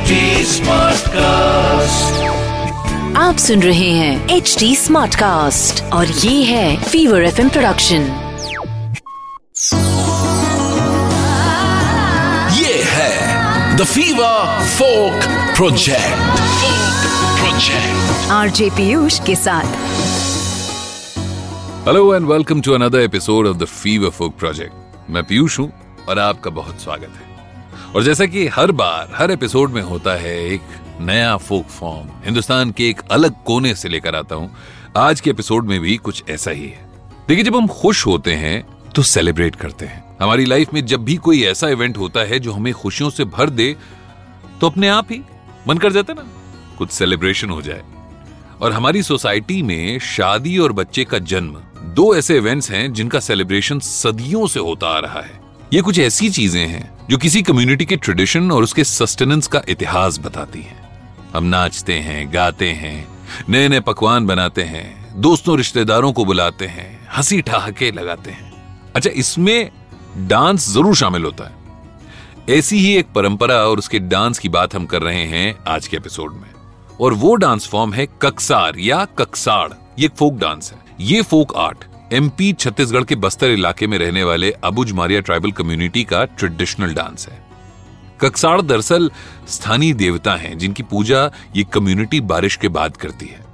HD Smartcast. आप सुन रहे हैं एच डी स्मार्ट कास्ट और ये है फीवर एफ़ प्रोडक्शन ये है the Fever Folk Project project RJ Piyush के साथ। Hello and welcome to another episode of the Fever Folk Project मैं पीयूष हूँ और आपका बहुत स्वागत है। और जैसा कि हर बार, हर एपिसोड में होता है एक नया फोक फॉर्म हिंदुस्तान के एक अलग कोने से लेकर आता हूँ। आज के एपिसोड में भी कुछ ऐसा ही है। देखिए, जब हम खुश होते हैं तो सेलिब्रेट करते हैं। हमारी लाइफ में जब भी कोई ऐसा इवेंट होता है जो हमें खुशियों से भर दे तो अपने आप ही मन कर जाता ना, कुछ सेलिब्रेशन हो जाए। और हमारी सोसाइटी में शादी और बच्चे का जन्म, दो ऐसे इवेंट्स हैं जिनका सेलिब्रेशन सदियों से होता आ रहा है। ये कुछ ऐसी चीज़ें हैं जो किसी कम्युनिटी के ट्रेडिशन और उसके सस्टेनेंस का इतिहास बताती है। हम नाचते हैं, गाते हैं नए नए पकवान बनाते हैं, दोस्तों, रिश्तेदारों को बुलाते हैं, हँसी ठहाके लगाते हैं। अच्छा इसमें डांस ज़रूर शामिल होता है। ऐसी ही एक परंपरा और उसके डांस की बात हम कर रहे हैं आज के एपिसोड में। और वो डांस फॉर्म है कक्सार या कक्साड़। ये फोक डांस है। ये फोक आर्ट एमपी छत्तीसगढ़ के बस्तर इलाके में रहने वाले अबुज मारिया ट्राइबल कम्युनिटी का ट्रेडिशनल डांस है। कक्साड़ दरअसल स्थानीय देवता हैं, जिनकी पूजा ये कम्युनिटी बारिश के बाद करती है।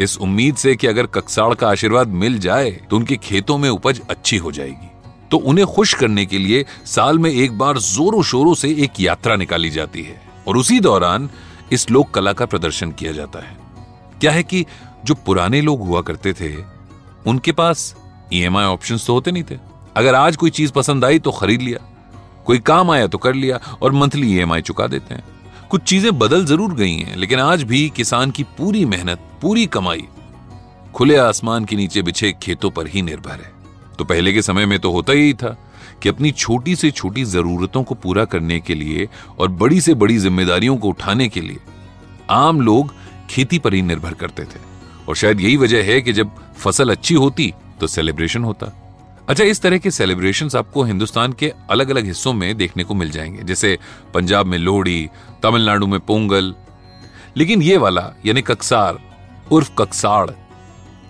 इस उम्मीद से कि अगर कक्साड़ का आशीर्वाद मिल जाए तो उनके खेतों में उपज अच्छी हो जाएगी। तो उन्हें खुश करने के लिए साल में एक बार जोरों शोरों से एक यात्रा निकाली जाती है, और उसी दौरान इस लोक कला का प्रदर्शन किया जाता है। क्या है कि जो पुराने लोग हुआ करते थे, उनके पास ईएमआई ऑप्शंस तो होते नहीं थे। अगर आज कोई चीज़ पसंद आई तो खरीद लिया। कोई काम आया तो कर लिया और मंथली ईएमआई चुका देते हैं। कुछ चीज़ें बदल ज़रूर गई हैं, लेकिन आज भी किसान की पूरी मेहनत, पूरी कमाई खुले आसमान के नीचे बिछे खेतों पर ही निर्भर है। तो पहले के समय में तो होता ही था कि अपनी छोटी से छोटी जरूरतों को पूरा करने के लिए और बड़ी से बड़ी जिम्मेदारियों को उठाने के लिए आम लोग खेती पर ही निर्भर करते थे। और शायद यही वजह है कि जब फ़सल अच्छी होती तो सेलिब्रेशन होता। अच्छा इस तरह के सेलिब्रेशन आपको हिंदुस्तान के अलग अलग हिस्सों में देखने को मिल जाएँगे, जैसे पंजाब में लोहड़ी, तमिलनाडु में पोंगल। लेकिन ये वाला, यानी कक्सार, उर्फ़ कक्साड़,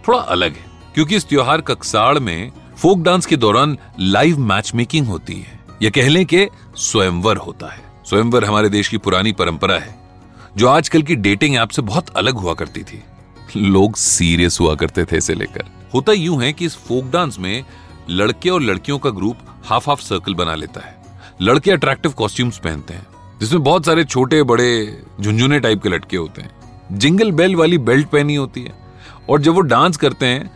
थोड़ा अलग है, क्योंकि इस त्योहार कक्साड़ में फोक डांस के दौरान लाइव मैच मेकिंग होती है। या कह लें कि स्वयंवर होता है। स्वयंवर हमारे देश की पुरानी परंपरा है, जो आजकल की डेटिंग ऐप से बहुत अलग हुआ करती थी। लोग सीरियस हुआ करते थे इसे लेकर। होता यूँ है कि इस फोक डांस में लड़के और लड़कियों का ग्रुप हाफ़ हाफ़ सर्कल बना लेता है। लड़के अट्रैक्टिव कॉस्ट्यूम्स पहनते हैं, जिसमें बहुत सारे छोटे, बड़े, झुंझुने टाइप के लटके होते हैं। जिंगल बेल वाली बेल्ट पहनी होती है। और जब वो डांस करते हैं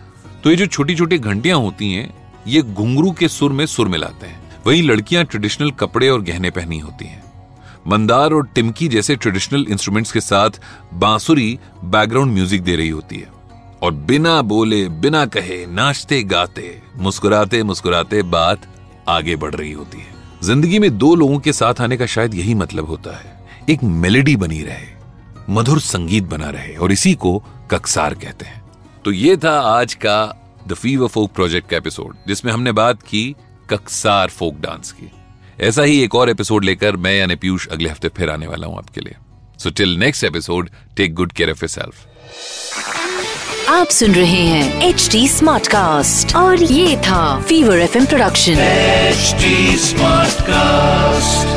तो ये जो छोटी छोटी घंटियाँ होती हैं, ये घुंगरू के सुर में सुर मिलाते हैं। वहीं लड़कियाँ ट्रेडिशनल कपड़े और गहने पहनी होती हैं। मंदार और टिमकी जैसे ट्रेडिशनल इंस्ट्रूमेंट्स के साथ बांसुरी बैकग्राउंड म्यूज़िक दे रही होती है। और बिना बोले, बिना कहे, नाचते, गाते, मुस्कुराते मुस्कुराते बात आगे बढ़ रही होती है। ज़िंदगी में दो लोगों के साथ आने का शायद यही मतलब होता है। एक मेलेडी बनी रहे, मधुर संगीत बना रहे, और इसी को कक्सार कहते हैं। तो ये था आज का द फीवर फोक प्रोजेक्ट का एपिसोड जिसमें हमने बात की कक्सार फोक डांस की। ऐसा ही एक और एपिसोड लेकर मैं यानी पीयूष अगले हफ़्ते फिर आने वाला हूँ आपके लिए। So till next episode take good care of self आप सुन रहे हैं एच डी स्मार्ट कास्ट और ये था Fever F production H smart Smartcast.